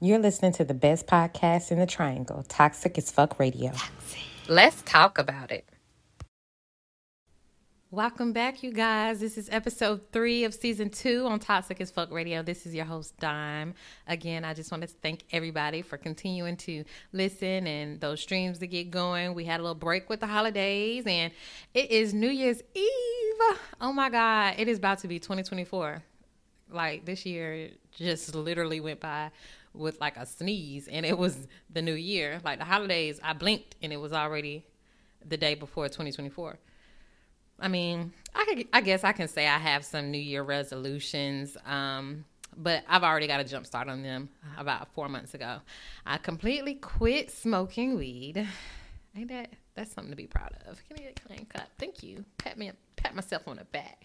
You're listening to the best podcast in the triangle, Toxic as Fuck Radio. Let's talk about it. Welcome back, you guys. This is episode three of season two on Toxic as Fuck Radio. This is your host, Dime. Again, I just want to thank everybody for continuing to listen and those streams to get going. We had a little break with the holidays, and it is New Year's Eve. Oh my God, it is about to be 2024. Like this year just literally went by with like a sneeze, and it was the new year. Like the holidays, I blinked, and it was already the day before 2024. I mean, I could, I guess I can say I have some New Year resolutions, um, but I've already got a jump start on them about four months ago. I completely quit smoking weed. Ain't that that's something to be proud of? Give me a clean cut. Thank you. Pat me pat myself on the back.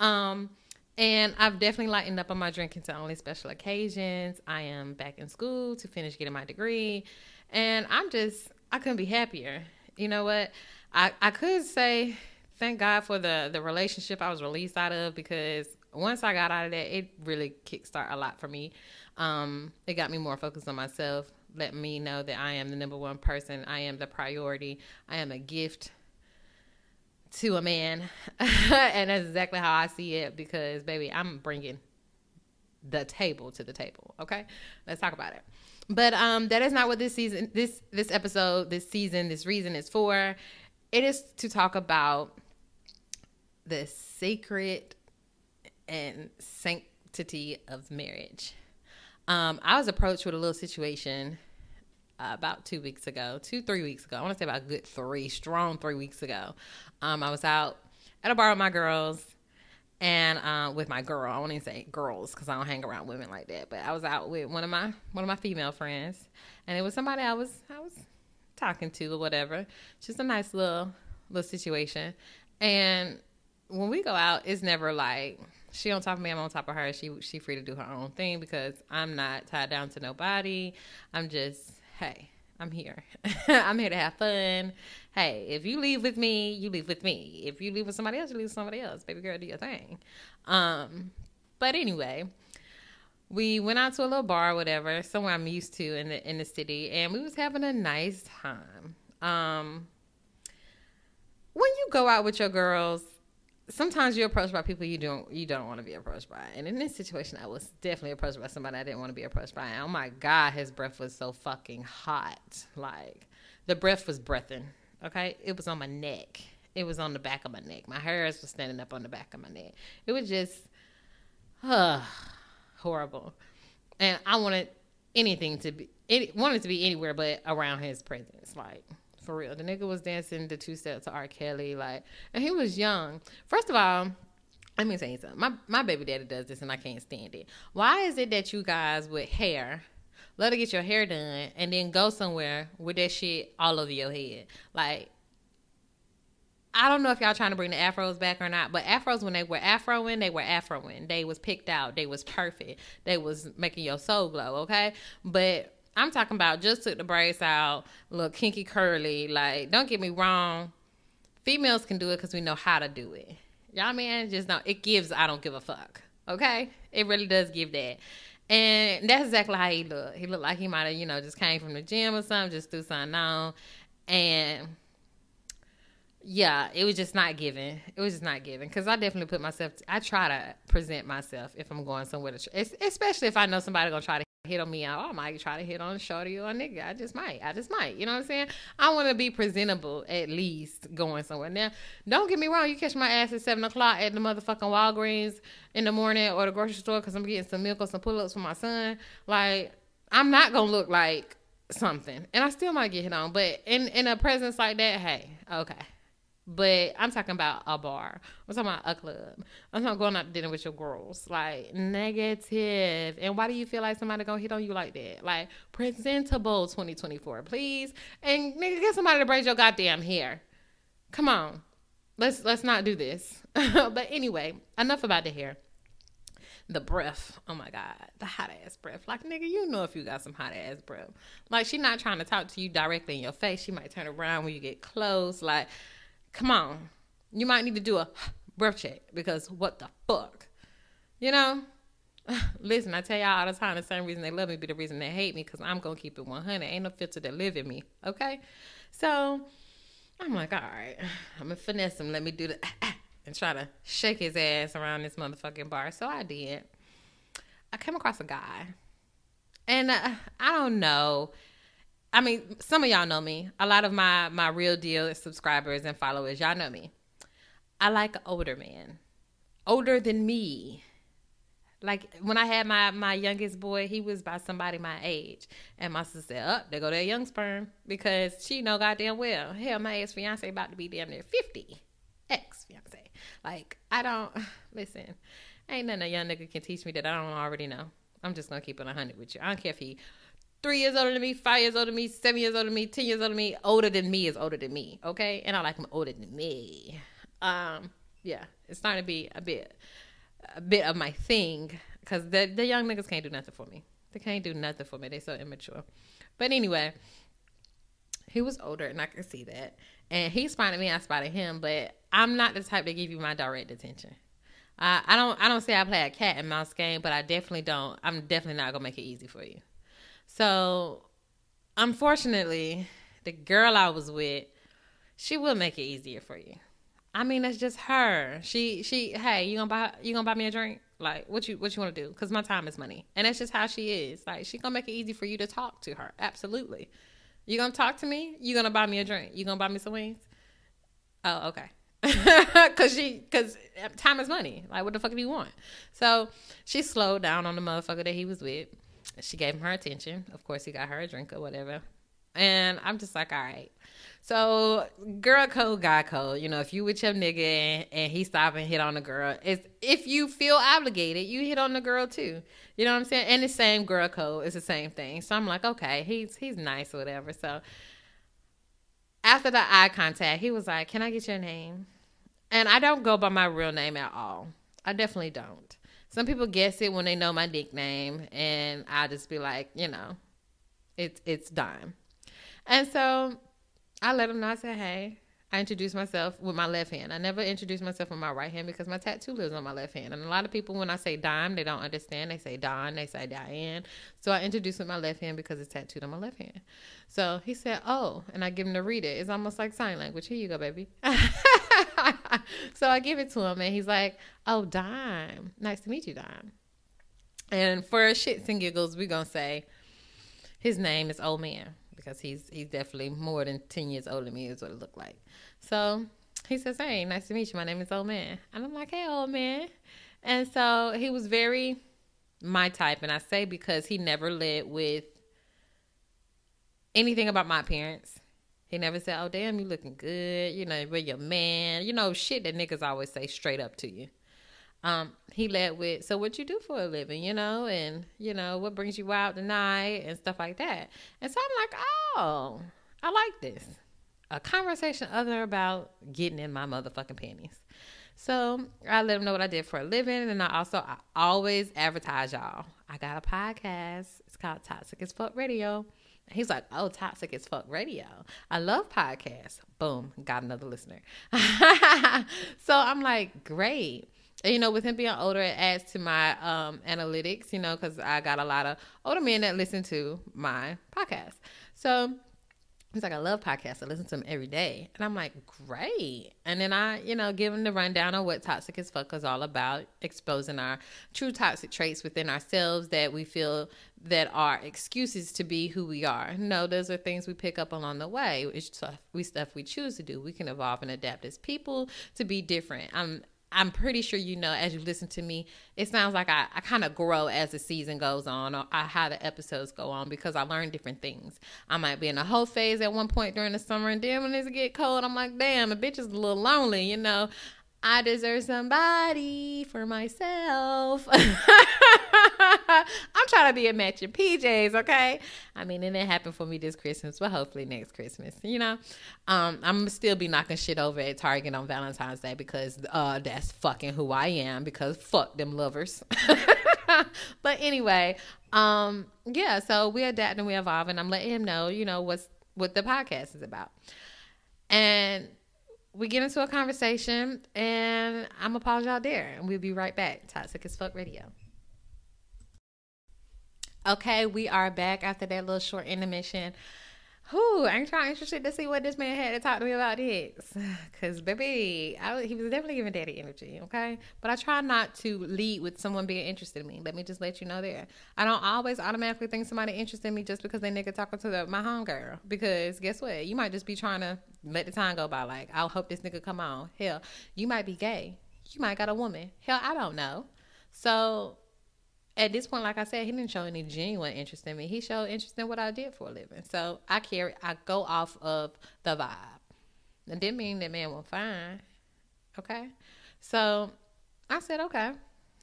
Um, and I've definitely lightened up on my drinking to only special occasions. I am back in school to finish getting my degree, and I'm just I couldn't be happier. You know what? I I could say thank God for the the relationship I was released out of because once I got out of that, it really kickstart a lot for me. Um, it got me more focused on myself, let me know that I am the number one person. I am the priority. I am a gift to a man, and that's exactly how I see it. Because baby, I'm bringing the table to the table. Okay, let's talk about it. But um, that is not what this season, this this episode, this season, this reason is for. It is to talk about the sacred and sanctity of marriage. Um, I was approached with a little situation uh, about two weeks ago, two, three weeks ago. I want to say about good three, strong three weeks ago. Um, I was out at a bar with my girls and uh, with my girl. I won't even say girls because I don't hang around women like that. But I was out with one of my one of my female friends, and it was somebody I was I was talking to or whatever. Just a nice little little situation. And when we go out, it's never like she on top of me, I'm on top of her. She she free to do her own thing because I'm not tied down to nobody. I'm just hey, I'm here. I'm here to have fun. Hey, if you leave with me, you leave with me. If you leave with somebody else, you leave with somebody else. Baby girl, do your thing. Um, but anyway, we went out to a little bar, whatever, somewhere I'm used to in the in the city, and we was having a nice time. Um, when you go out with your girls, sometimes you're approached by people you don't you don't want to be approached by. And in this situation, I was definitely approached by somebody I didn't want to be approached by. And oh my god, his breath was so fucking hot. Like the breath was breathing. Okay, it was on my neck. It was on the back of my neck. My hairs was standing up on the back of my neck. It was just, uh, horrible. And I wanted anything to be, wanted to be anywhere but around his presence. Like for real. The nigga was dancing the two steps to R. Kelly, like, and he was young. First of all, let me tell you something. My my baby daddy does this, and I can't stand it. Why is it that you guys with hair love to get your hair done and then go somewhere with that shit all over your head? Like, I don't know if y'all trying to bring the afros back or not, but afros when they were afroing, they were afroing. They was picked out. They was perfect. They was making your soul glow. Okay, but I'm talking about just took the braids out, little kinky curly. Like, don't get me wrong, females can do it because we know how to do it. Y'all man, just know it gives. I don't give a fuck. Okay, it really does give that. And that's exactly how he looked. He looked like he might have, you know, just came from the gym or something, just threw something on. And yeah, it was just not given. It was just not given because I definitely put myself. I try to present myself if I'm going somewhere to, especially if I know somebody gonna try to hit on me out. I might try to hit on a shorty or a nigga. I just might. I just might. You know what I'm saying? I want to be presentable at least going somewhere. Now, don't get me wrong. You catch my ass at seven o'clock at the motherfucking Walgreens in the morning or the grocery store because I'm getting some milk or some pull ups for my son. Like, I'm not gonna look like something, and I still might get hit on. But in in a presence like that, hey, okay. But I'm talking about a bar. I'm talking about a club. I'm talking going out to dinner with your girls. Like negative. And why do you feel like somebody gonna hit on you like that? Like presentable 2024, please. And nigga, get somebody to braid your goddamn hair. Come on. Let's let's not do this. but anyway, enough about the hair. The breath. Oh my God. The hot ass breath. Like, nigga, you know if you got some hot ass breath. Like, she not trying to talk to you directly in your face. She might turn around when you get close. Like, come on. You might need to do a breath check because what the fuck? You know? Listen, I tell y'all all the time the same reason they love me be the reason they hate me because I'm to keep it 100. Ain't no filter that live in me. Okay? So I'm like, all right, I'm to finesse him. Let me do the and try to shake his ass around this motherfucking bar. So I did. I came across a guy. And uh, I don't know. I mean, some of y'all know me. A lot of my my real deal subscribers and followers, y'all know me. I like an older man. Older than me like when I had my my youngest boy, he was by somebody my age, and my sister said, "Up, oh, there go that young sperm," because she know goddamn well, hell, my ex fiance about to be damn near fifty, ex fiance. Like I don't listen. Ain't nothing a young nigga can teach me that I don't already know. I'm just gonna keep it hundred with you. I don't care if he three years older than me, five years older than me, seven years older than me, ten years older than me. Older than me is older than me. Okay, and I like him older than me. Um, yeah, it's starting to be a bit a bit of my thing because the the young niggas can't do nothing for me. They can't do nothing for me. They so immature. But anyway, he was older, and I could see that. And he spotted me, I spotted him. But I'm not the type to give you my direct attention. I don't I don't say I play a cat and mouse game, but I definitely don't. I'm definitely not gonna make it easy for you. So, unfortunately, the girl I was with, she will make it easier for you. I mean, that's just her. She she. Hey, you gonna buy you gonna buy me a drink? Like, what you what you want to do? Because my time is money, and that's just how she is. Like, she gonna make it easy for you to talk to her. Absolutely. You gonna talk to me? You gonna buy me a drink? You gonna buy me some wings? Oh, okay. cause she, cause eh, time is money. Like, what the fuck do you want? So she slowed down on the motherfucker that he was with. She gave him her attention. Of course, he got her a drink or whatever. And I'm just like, all right. So girl code, guy code. You know, if you with your nigga and, he stop and hit on the girl, it's if you feel obligated, you hit on the girl too. You know what I'm saying? And the same girl code is the same thing. So I'm like, okay, he's he's nice or whatever. So after the eye contact, he was like, Can I get your name? And I don't go by my real name at all. I definitely don't. Some people guess it when they know my nickname, and I just be like, you know, it's it's dime. And so I let them know. I said, hey. I introduced myself with my left hand. I never introduced myself with my right hand because my tattoo lives on my left hand. And a lot of people, when I say dime, they don't understand. They say Don, they say Diane. So I introduced with my left hand because it's tattooed on my left hand. So he said, oh, and I give him to read it. It's almost like sign language. Here you go, baby. so I give it to him, and he's like, oh, Dime. Nice to meet you, Dime. And for shits and giggles, we're to say his name is Old Man because he's he's definitely more than ten years older than me is what it looked like. So he says, "Hey, nice to meet you. My name is Old Man," and I'm like, "Hey, Old Man," and so he was very my type, and I say because he never led with anything about my appearance. He never said, "Oh, damn, you looking good," you know, but your man, you know, shit that niggas always say straight up to you um, he led with, so what you do for a living, you know, and you know what brings you out tonight and stuff like that. And so I'm like, oh, I like this. A conversation other about getting in my motherfucking panties. So I let him know what I did for a living, and I also I always advertise y'all. I got a podcast. It's called Toxic as Fuck Radio. He's like, oh, toxic as fuck radio. I love podcasts. Boom, got another listener. so I'm like, great. And, you know, with him being older, it adds to my um, analytics, you know, because I got a lot of older men that listen to my podcast. So he's like, I love podcasts. I listen to them every day. And I'm like, great. And then I, you know, give him the rundown on what Toxic as Fuck is all about, exposing our true toxic traits within ourselves that we feel that are excuses to be who we are. No, those are things we pick up along the way. It's stuff we stuff we choose to do. We can evolve and adapt as people to be different. I'm I'm pretty sure you know as you listen to me, it sounds like I, I kind of grow as the season goes on or I, how the episodes go on because I learn different things. I might be in a whole phase at one point during the summer, and then when it get cold, I'm like, damn, a bitch is a little lonely, you know. I deserve somebody for myself. I'm trying to be a match matching PJs, okay? I mean, and it happened for me this Christmas, but hopefully next Christmas, you know? Um, I'm still be knocking shit over at Target on Valentine's Day because uh, that's fucking who I am because fuck them lovers. but anyway, um, yeah, so we adapt and we evolve, and I'm letting him know, you know, what's what the podcast is about. And we get into a conversation and I'm gonna pause y'all there and we'll be right back. Toxic as fuck radio. Okay, we are back after that little short intermission. Who I'm trying interested to see what this man had to talk to me about this, cause baby, I, he was definitely giving daddy energy. Okay, but I try not to lead with someone being interested in me. Let me just let you know there. I don't always automatically think somebody interested in me just because they nigga talking to the, my homegirl. Because guess what, you might just be trying to let the time go by. Like I'll hope this nigga come on. Hell, you might be gay. You might got a woman. Hell, I don't know. So at this point, like I said, he didn't show any genuine interest in me. He showed interest in what I did for a living. So I carry, I go off of the vibe. It didn't mean that man was fine. Okay. So I said, okay.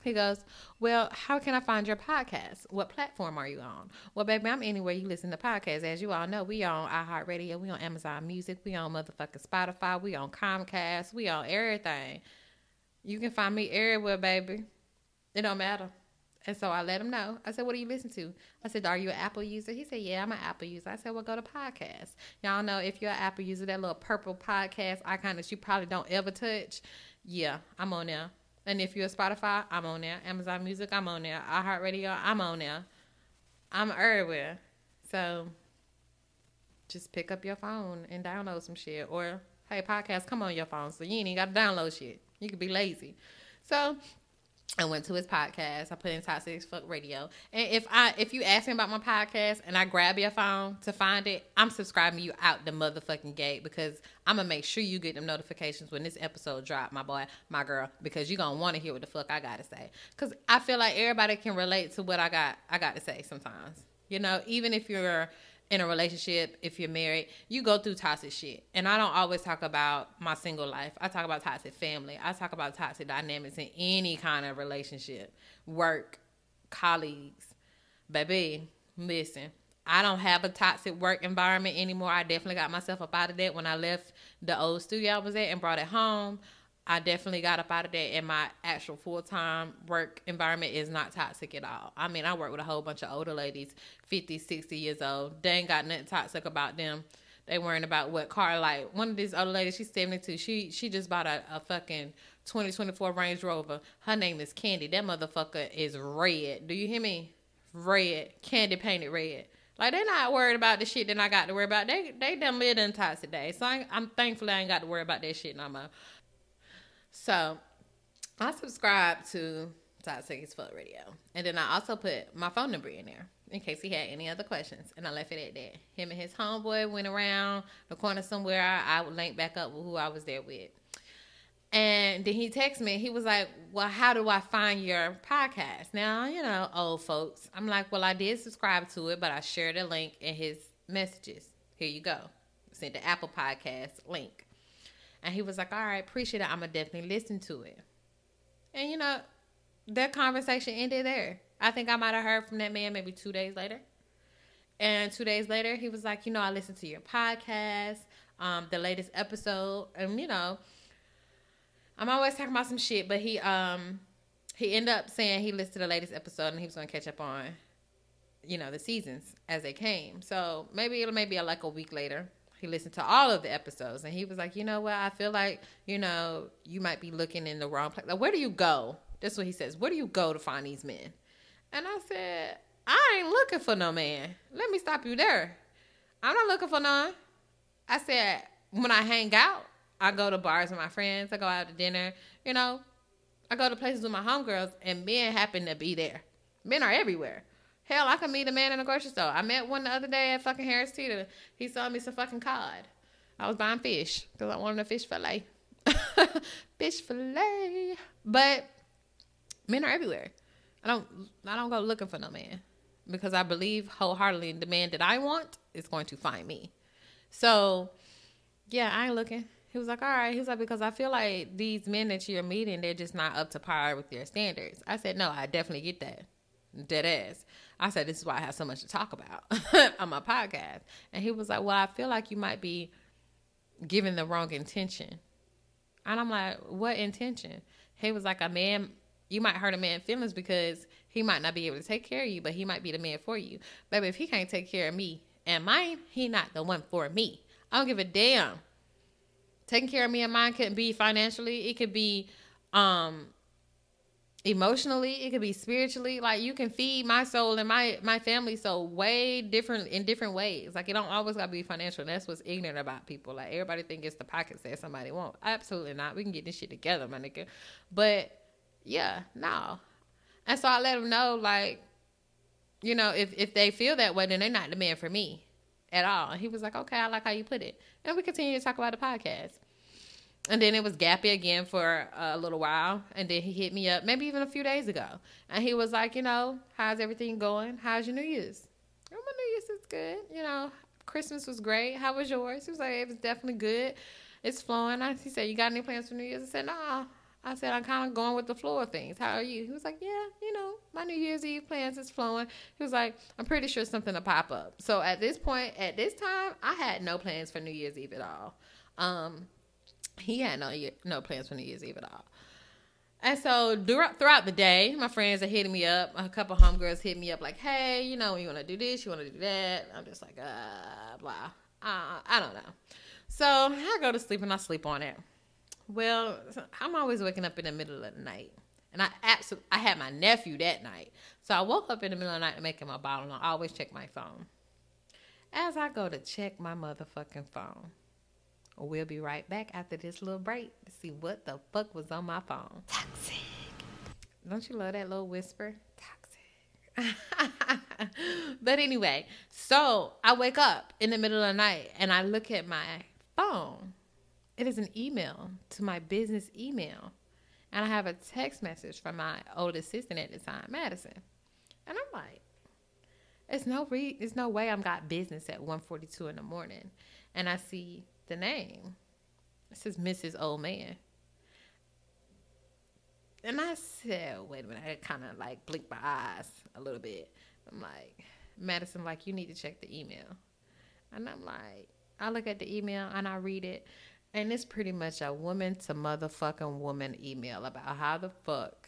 He goes, Well, how can I find your podcast? What platform are you on? Well, baby, I'm anywhere you listen to podcasts. As you all know, we on iHeartRadio, we on Amazon Music, we on motherfucking Spotify, we on Comcast, we on everything. You can find me everywhere, baby. It don't matter. And so I let him know. I said, What do you listen to? I said, Are you an Apple user? He said, Yeah, I'm an Apple user. I said, Well, go to podcast. Y'all know if you're an Apple user, that little purple podcast icon that you probably don't ever touch. Yeah, I'm on there. And if you're a Spotify, I'm on there. Amazon Music, I'm on there. iHeartRadio, I'm on there. I'm everywhere. So just pick up your phone and download some shit. Or, hey, podcast, come on your phone. So you ain't even got to download shit. You could be lazy. So I went to his podcast. I put in Toxic as Fuck Radio. And if I if you ask me about my podcast and I grab your phone to find it, I'm subscribing you out the motherfucking gate because I'm gonna make sure you get them notifications when this episode drop, my boy, my girl, because you're gonna want to hear what the fuck I gotta say. Cause I feel like everybody can relate to what I got I got to say sometimes. You know, even if you're in a relationship, if you're married, you go through toxic shit. And I don't always talk about my single life. I talk about toxic family. I talk about toxic dynamics in any kind of relationship, work, colleagues. Baby, listen, I don't have a toxic work environment anymore. I definitely got myself up out of that when I left the old studio I was at and brought it home. I definitely got up out of that, and my actual full time work environment is not toxic at all. I mean, I work with a whole bunch of older ladies, 50, 60 years old. They ain't got nothing toxic about them. They worrying about what car like. One of these older ladies, she's 72. She she just bought a, a fucking 2024 Range Rover. Her name is Candy. That motherfucker is red. Do you hear me? Red. Candy painted red. Like they're not worried about the shit that I got to worry about. They they done lived in toxic days. So I, am thankful I ain't got to worry about that shit no more. So I subscribe to Toxic Fuck Radio. And then I also put my phone number in there in case he had any other questions. And I left it at that. Him and his homeboy went around the corner somewhere. I, I would link back up with who I was there with. And then he texted me. He was like, Well, how do I find your podcast? Now, you know, old folks. I'm like, Well, I did subscribe to it, but I shared a link in his messages. Here you go. Sent the Apple Podcast link. And he was like, All right, appreciate it. I'm going to definitely listen to it. And, you know, that conversation ended there. I think I might have heard from that man maybe two days later. And two days later, he was like, You know, I listened to your podcast, um, the latest episode. And, you know, I'm always talking about some shit, but he, um, he ended up saying he listened to the latest episode and he was going to catch up on, you know, the seasons as they came. So maybe it'll maybe like a week later he listened to all of the episodes and he was like, you know what? I feel like, you know, you might be looking in the wrong place. Like, where do you go? That's what he says. Where do you go to find these men? And I said, I ain't looking for no man. Let me stop you there. I'm not looking for none. I said, when I hang out, I go to bars with my friends. I go out to dinner. You know, I go to places with my homegirls, and men happen to be there. Men are everywhere. Hell, I can meet a man in a grocery store. I met one the other day at fucking Harris Teeter. He sold me some fucking cod. I was buying fish because I wanted a fish fillet. fish fillet. But men are everywhere. I don't I don't go looking for no man because I believe wholeheartedly in the man that I want is going to find me. So yeah, I ain't looking. He was like, all right. He was like, because I feel like these men that you're meeting, they're just not up to par with your standards. I said, no, I definitely get that. Dead ass. I said, This is why I have so much to talk about on my podcast. And he was like, Well, I feel like you might be giving the wrong intention. And I'm like, What intention? He was like, A man, you might hurt a man's feelings because he might not be able to take care of you, but he might be the man for you. Baby, if he can't take care of me and mine, he not the one for me. I don't give a damn. Taking care of me and mine could be financially, it could be um emotionally it could be spiritually like you can feed my soul and my my family so way different in different ways. Like it don't always gotta be financial. And that's what's ignorant about people. Like everybody think it's the pockets that somebody won't absolutely not. We can get this shit together my nigga. But yeah no. And so i let them know like you know if if they feel that way then they're not the man for me at all. And he was like okay i like how you put it. And we continue to talk about the podcast and then it was Gappy again for a little while. And then he hit me up, maybe even a few days ago. And he was like, you know, how's everything going? How's your New Year's? Oh, my New Year's is good. You know, Christmas was great. How was yours? He was like, it was definitely good. It's flowing. I, he said, you got any plans for New Year's? I said, nah. I said, I'm kind of going with the flow of things. How are you? He was like, yeah, you know, my New Year's Eve plans is flowing. He was like, I'm pretty sure something will pop up. So at this point, at this time, I had no plans for New Year's Eve at all. Um, he had no no plans for New Year's Eve at all. And so throughout the day, my friends are hitting me up. A couple homegirls hit me up like, "Hey, you know, you want to do this? You want to do that?" I'm just like, "Uh, blah. Uh, I don't know." So I go to sleep and I sleep on it. Well, I'm always waking up in the middle of the night, and I absolutely I had my nephew that night, so I woke up in the middle of the night him a bottle. And I always check my phone. As I go to check my motherfucking phone, We'll be right back after this little break to see what the fuck was on my phone. Toxic. Don't you love that little whisper? Toxic. but anyway, so I wake up in the middle of the night and I look at my phone. It is an email to my business email. And I have a text message from my old assistant at the time, Madison. And I'm like, it's no re- there's no way I'm got business at 1:42 in the morning. And I see the name. It says Mrs. Old Man. And I said, wait a minute. I kind of like blinked my eyes a little bit. I'm like, Madison, like, you need to check the email. And I'm like, I look at the email and I read it. And it's pretty much a woman to motherfucking woman email about how the fuck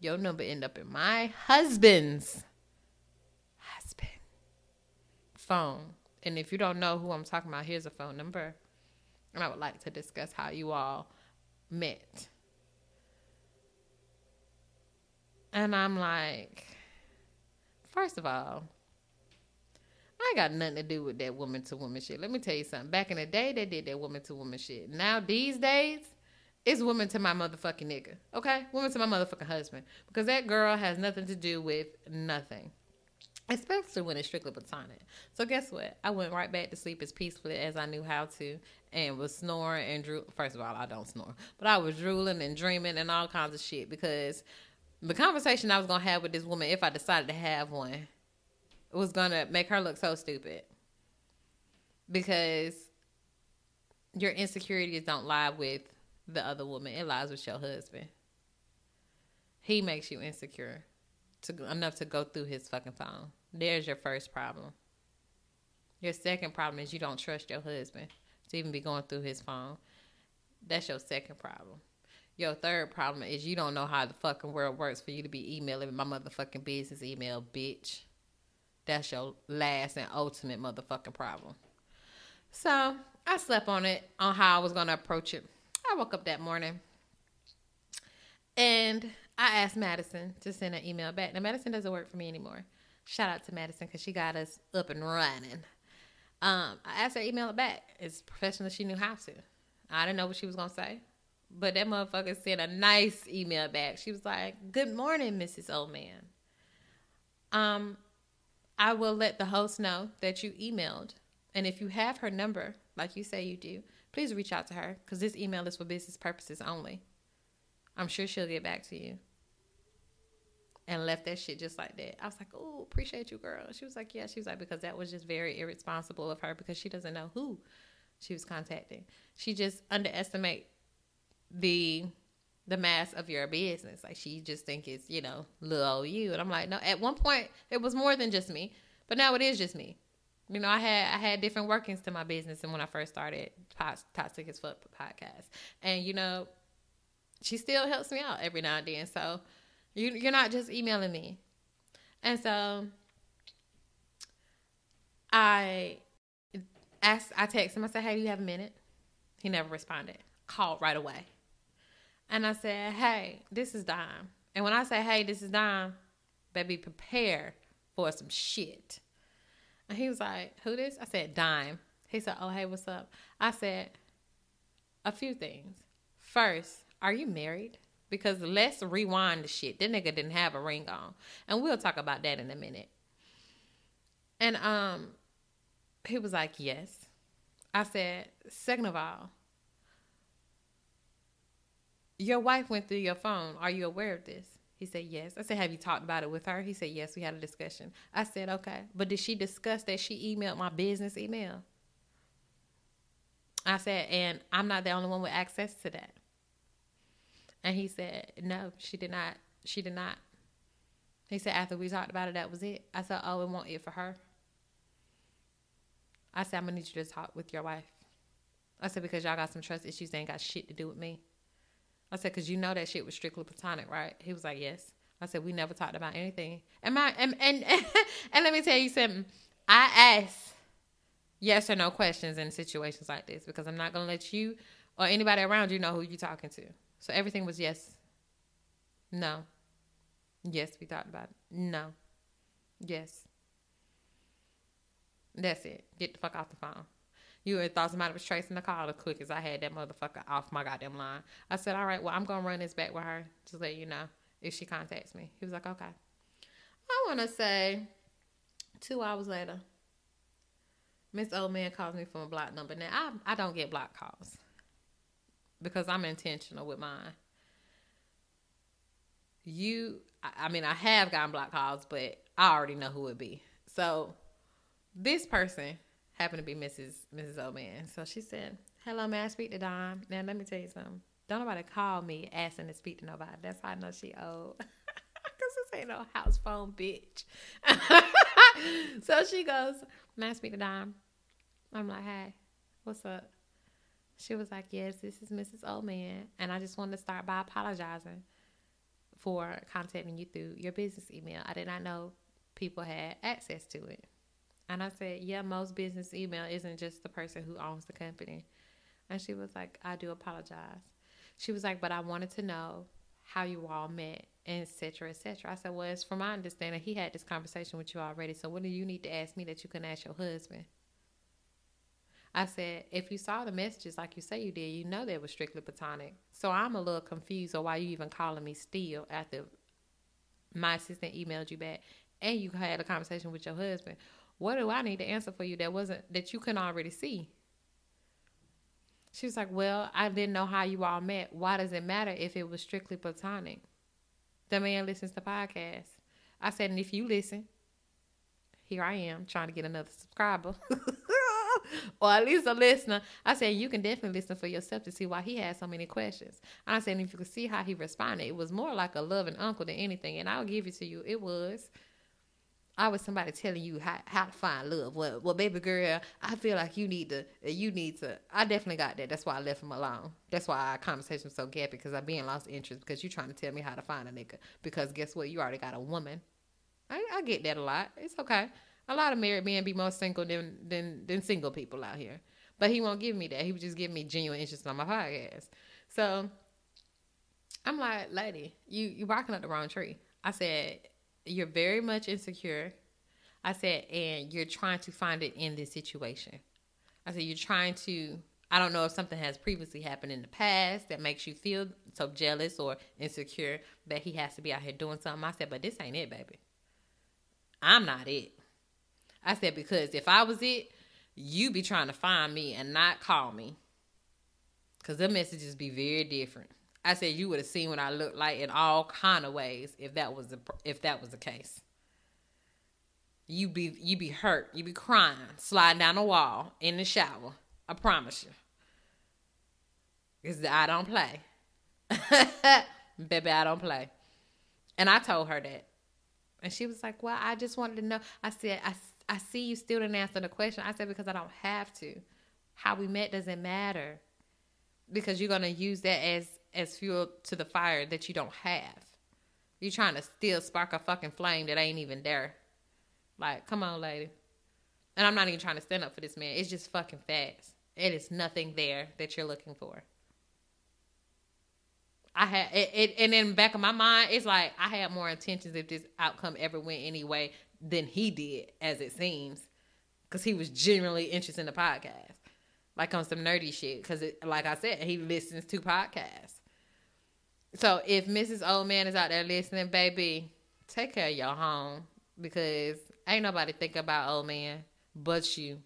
your number end up in my husband's husband phone. And if you don't know who I'm talking about, here's a phone number. And I would like to discuss how you all met. And I'm like, first of all, I got nothing to do with that woman to woman shit. Let me tell you something. Back in the day, they did that woman to woman shit. Now, these days, it's woman to my motherfucking nigga. Okay? Woman to my motherfucking husband. Because that girl has nothing to do with nothing especially when it's strictly platonic. So guess what? I went right back to sleep as peacefully as I knew how to, and was snoring and drew. First of all, I don't snore, but I was drooling and dreaming and all kinds of shit because the conversation I was gonna have with this woman, if I decided to have one, was gonna make her look so stupid because your insecurities don't lie with the other woman; it lies with your husband. He makes you insecure to enough to go through his fucking phone. There's your first problem. Your second problem is you don't trust your husband to even be going through his phone. That's your second problem. Your third problem is you don't know how the fucking world works for you to be emailing my motherfucking business email, bitch. That's your last and ultimate motherfucking problem. So I slept on it on how I was gonna approach it. I woke up that morning and I asked Madison to send an email back. Now Madison doesn't work for me anymore. Shout out to Madison because she got us up and running. Um, I asked her email it back as professional she knew how to. I didn't know what she was gonna say, but that motherfucker sent a nice email back. She was like, "Good morning, Mrs. Old Man. Um, I will let the host know that you emailed, and if you have her number, like you say you do, please reach out to her because this email is for business purposes only. I'm sure she'll get back to you." And left that shit just like that. I was like, "Oh, appreciate you, girl." She was like, "Yeah." She was like, "Because that was just very irresponsible of her because she doesn't know who she was contacting. She just underestimate the the mass of your business. Like she just think it's you know little you." And I'm like, "No." At one point, it was more than just me, but now it is just me. You know, I had I had different workings to my business, and when I first started Toxic as Fuck podcast, and you know, she still helps me out every now and then. So you you're not just emailing me. And so I asked I texted him, I said, Hey, do you have a minute? He never responded. Called right away. And I said, Hey, this is Dime. And when I say, hey, this is Dime, baby, prepare for some shit. And he was like, who this? I said, Dime. He said, oh, hey, what's up? I said, a few things. First, are you married? Because let's rewind the shit. That nigga didn't have a ring on. And we'll talk about that in a minute. And um he was like, Yes. I said, second of all, your wife went through your phone. Are you aware of this? He said, Yes. I said, Have you talked about it with her? He said, Yes, we had a discussion. I said, Okay. But did she discuss that she emailed my business email? I said, And I'm not the only one with access to that. And he said, No, she did not. She did not. He said, After we talked about it, that was it. I said, Oh, it won't it for her. I said, I'm gonna need you to talk with your wife. I said, because y'all got some trust issues, they ain't got shit to do with me. I said, because you know that shit was strictly platonic, right? He was like, yes. I said, we never talked about anything. And my and and, and let me tell you something. I ask yes or no questions in situations like this because I'm not gonna let you or anybody around you know who you're talking to. So everything was yes. No. Yes, we talked about it. No. Yes. That's it. Get the fuck off the phone. You would thought somebody was tracing the call as quick as I had that motherfucker off my goddamn line. I said, all right, well, I'm going to run this back with her to let you know if she contacts me. He was like, okay. I want to say two hours later, Miss Old Man calls me from a block number. Now, I, I don't get block calls because I'm intentional with mine. You, I, mean, I have gotten block calls, but I already know who it be. So this person happened to be Mrs. Mrs. Old Man. So she said, Hello, may I speak to Dom? Now let me tell you something. Don't nobody call me asking to speak to nobody. That's how I know she old. Cause this ain't no house phone bitch. so she goes, May I speak to Dom? I'm like, Hey, what's up? She was like, Yes, this is Mrs. Old Man. And I just wanted to start by apologizing for contacting you through your business email. I did not know people had access to it. And I said, Yeah, most business email isn't just the person who owns the company. And she was like, I do apologize. She was like, But I wanted to know how you all met, etc., etc. I said, Well, it's from my understanding, he had this conversation with you already. So what do you need to ask me that you can ask your husband? I said, if you saw the messages like you say you did, you know they were strictly platonic. So I'm a little confused on why you even calling me still after my assistant emailed you back and you had a conversation with your husband. What do I need to answer for you that wasn't that you can already see? She was like, Well, I didn't know how you all met. Why does it matter if it was strictly platonic? The man listens to podcasts. I said, and if you listen, here I am trying to get another subscriber. or at least a listener. I said you can definitely listen for yourself to see why he had so many questions. I said if you could see how he responded, it was more like a loving uncle than anything. And I'll give it to you. It was. I was somebody telling you how, how to find love. Well, well, baby girl, I feel like you need to. You need to. I definitely got that. That's why I left him alone. That's why our conversation was so gappy because I being lost interest because you're trying to tell me how to find a nigga. Because guess what? You already got a woman. I, I get that a lot. It's okay. A lot of married men be more single than than than single people out here. But he won't give me that. He would just give me genuine interest on my podcast. So I'm like, lady, you you barking up the wrong tree. I said you're very much insecure. I said, and you're trying to find it in this situation. I said, you're trying to, I don't know if something has previously happened in the past that makes you feel so jealous or insecure that he has to be out here doing something. I said, but this ain't it, baby. I'm not it. I said, because if I was it, you be trying to find me and not call me. Because the messages be very different. I said you would have seen what I looked like in all kind of ways if that was the if that was the case. You be you be hurt, you be crying, sliding down the wall in the shower. I promise you. Cause I don't play. Baby, I don't play. And I told her that. And she was like, Well, I just wanted to know. I said, I, I see you still didn't answer the question. I said, Because I don't have to. How we met doesn't matter. Because you're going to use that as as fuel to the fire that you don't have. You're trying to still spark a fucking flame that ain't even there. Like, come on, lady. And I'm not even trying to stand up for this man. It's just fucking facts. It is nothing there that you're looking for. I had it, it, and in the back of my mind, it's like I had more intentions if this outcome ever went anyway than he did, as it seems, because he was genuinely interested in the podcast, like on some nerdy shit. Because, like I said, he listens to podcasts. So if Mrs. Old Man is out there listening, baby, take care of your home because ain't nobody think about old man but you,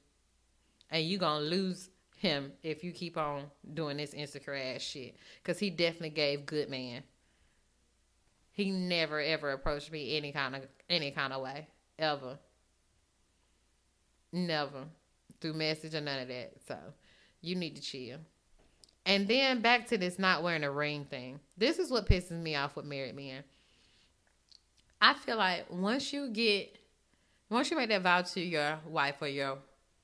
and you gonna lose him if you keep on doing this insecure ass shit. Cause he definitely gave good man. He never ever approached me any kind of any kind of way ever. Never through message or none of that. So you need to chill. And then back to this not wearing a ring thing. This is what pisses me off with married men. I feel like once you get, once you make that vow to your wife or your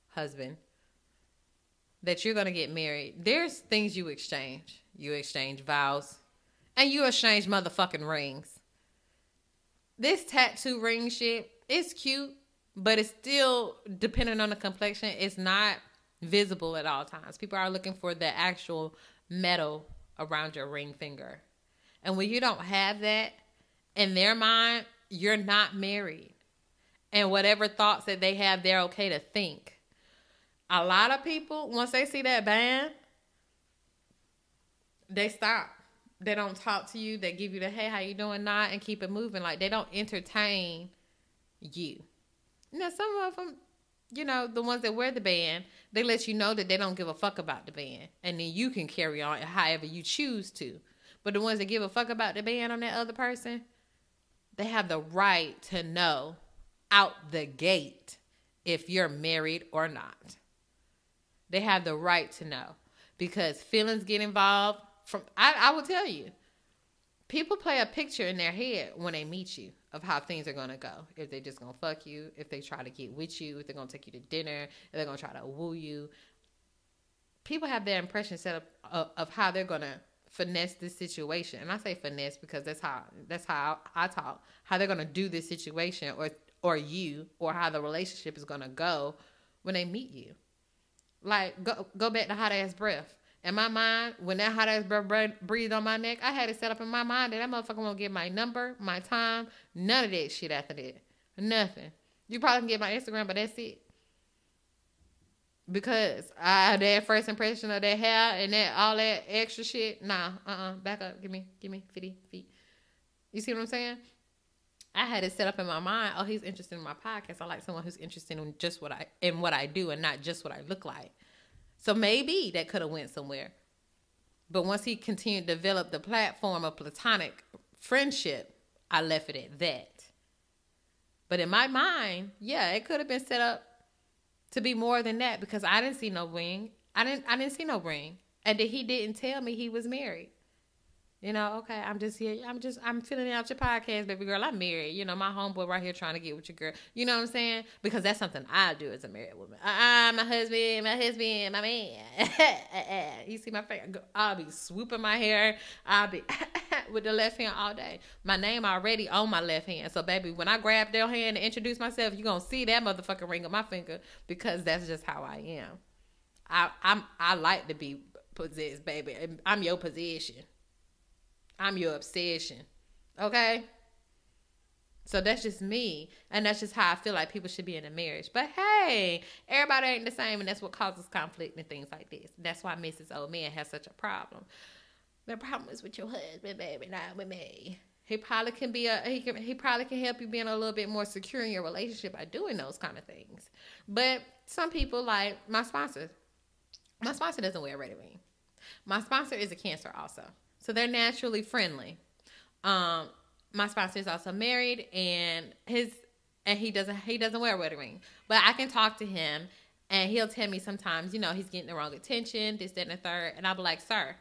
husband that you're going to get married, there's things you exchange. You exchange vows and you exchange motherfucking rings. This tattoo ring shit, it's cute, but it's still depending on the complexion. It's not visible at all times. People are looking for the actual metal around your ring finger. And when you don't have that, in their mind, you're not married. And whatever thoughts that they have, they're okay to think. A lot of people, once they see that band, they stop. They don't talk to you. They give you the hey, how you doing, not, and keep it moving. Like they don't entertain you. Now some of them, you know, the ones that wear the band, they let you know that they don't give a fuck about the band, and then you can carry on however you choose to. But the ones that give a fuck about the band on that other person, they have the right to know out the gate if you're married or not. They have the right to know because feelings get involved. From I, I will tell you, people play a picture in their head when they meet you of how things are gonna go. If they're just gonna fuck you, if they try to get with you, if they're gonna take you to dinner, if they're gonna try to woo you. People have their impression set up of, of how they're gonna finesse this situation. And I say finesse because that's how that's how I talk. How they're gonna do this situation or or you or how the relationship is gonna go when they meet you. Like go go back to hot ass breath. In my mind, when that hot ass breath breathed on my neck, I had it set up in my mind that that motherfucker won't get my number, my time, none of that shit after that. Nothing. You probably can get my Instagram, but that's it because I had that first impression of that hair and that all that extra shit. Nah, uh, uh-uh, uh back up. Give me, give me fifty feet. You see what I'm saying? I had it set up in my mind. Oh, he's interested in my podcast. I like someone who's interested in just what I in what I do and not just what I look like. So maybe that could have went somewhere. But once he continued to develop the platform of platonic friendship, I left it at that. But in my mind, yeah, it could have been set up to be more than that because I didn't see no ring. I didn't I didn't see no ring. And that he didn't tell me he was married. You know, okay, I'm just here. I'm just, I'm filling out your podcast, baby girl. I'm married. You know, my homeboy right here trying to get with your girl. You know what I'm saying? Because that's something I do as a married woman. Uh, uh, my husband, my husband, my man. you see my face? I'll be swooping my hair. I'll be with the left hand all day. My name already on my left hand. So, baby, when I grab their hand and introduce myself, you're to see that motherfucking ring on my finger because that's just how I am. I, I'm, I like to be possessed, baby. I'm your possession. I'm your obsession. Okay? So that's just me. And that's just how I feel like people should be in a marriage. But hey, everybody ain't the same, and that's what causes conflict and things like this. That's why Mrs. Old Man has such a problem. The problem is with your husband, baby, not with me. He probably can be a he can he probably can help you being a little bit more secure in your relationship by doing those kind of things. But some people like my sponsor. My sponsor doesn't wear a red ring. My sponsor is a cancer also. So they're naturally friendly. Um, my sponsor is also married, and his and he doesn't he doesn't wear a wedding ring, but I can talk to him, and he'll tell me sometimes, you know, he's getting the wrong attention, this, that, and the third, and I'll be like, sir,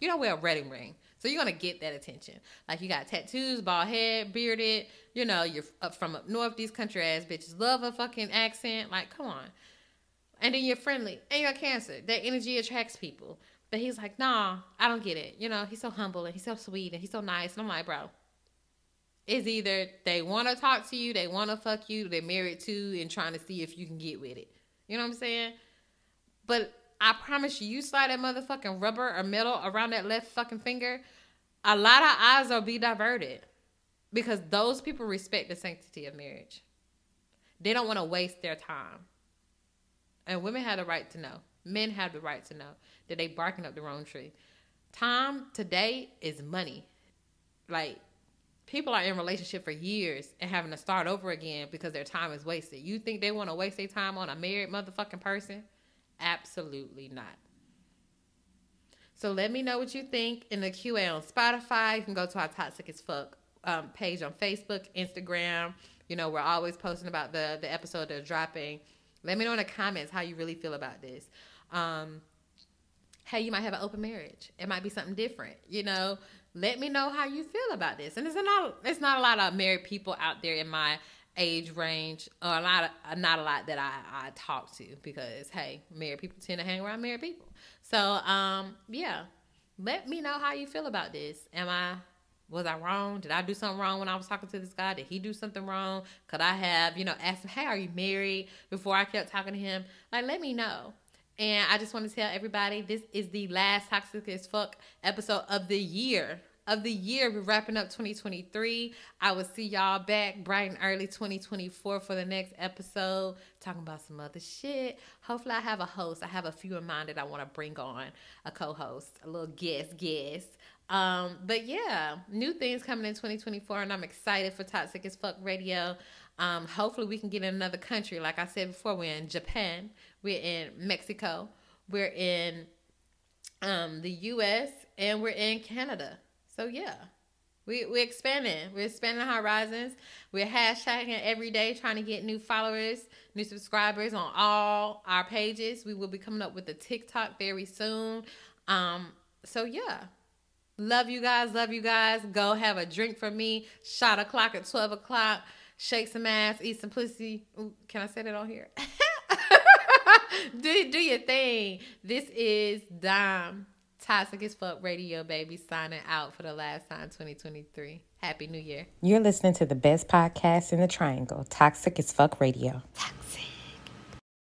you don't wear a wedding ring. So you're gonna get that attention. Like you got tattoos, bald head, bearded. You know, you're up from up north. These country ass bitches love a fucking accent. Like, come on. And then you're friendly, and you're a cancer. That energy attracts people. But he's like, nah, I don't get it. You know, he's so humble and he's so sweet and he's so nice. And I'm like, bro, it's either they want to talk to you, they want to fuck you, they're married to, and trying to see if you can get with it. You know what I'm saying? But I promise you, you slide that motherfucking rubber or metal around that left fucking finger, a lot of eyes will be diverted because those people respect the sanctity of marriage. They don't want to waste their time. And women have the right to know. Men have the right to know that they barking up the wrong tree. Time today is money. Like people are in relationship for years and having to start over again because their time is wasted. You think they want to waste their time on a married motherfucking person? Absolutely not. So let me know what you think in the QA on Spotify. You can go to our Toxic as Fuck um, page on Facebook, Instagram. You know, we're always posting about the the episode they're dropping. Let me know in the comments how you really feel about this. Um, hey, you might have an open marriage. It might be something different. You know, let me know how you feel about this. And it's not it's not a lot of married people out there in my age range, or a lot of, not a lot that I, I talk to because hey, married people tend to hang around married people. So um, yeah, let me know how you feel about this. Am I was I wrong? Did I do something wrong when I was talking to this guy? Did he do something wrong? Could I have, you know, asked him, hey, are you married? Before I kept talking to him. Like, let me know. And I just want to tell everybody this is the last Toxic as Fuck episode of the year of the year. We're wrapping up 2023. I will see y'all back bright and early 2024 for the next episode, talking about some other shit. Hopefully, I have a host. I have a few in mind that I want to bring on a co host, a little guest, guest. Um, but yeah, new things coming in 2024, and I'm excited for Toxic as Fuck Radio. Um, hopefully, we can get in another country. Like I said before, we're in Japan, we're in Mexico, we're in um, the US, and we're in Canada. So yeah, we we're expanding. We're expanding horizons. We're hashtagging every day, trying to get new followers, new subscribers on all our pages. We will be coming up with a TikTok very soon. Um, so yeah. Love you guys, love you guys. Go have a drink for me. Shot o'clock at 12 o'clock. Shake some ass, eat some pussy. Ooh, can I say that on here? do, do your thing. This is Dime Toxic as Fuck Radio, baby, signing out for the last time 2023. Happy New Year. You're listening to the best podcast in the triangle, Toxic as Fuck Radio. Toxic.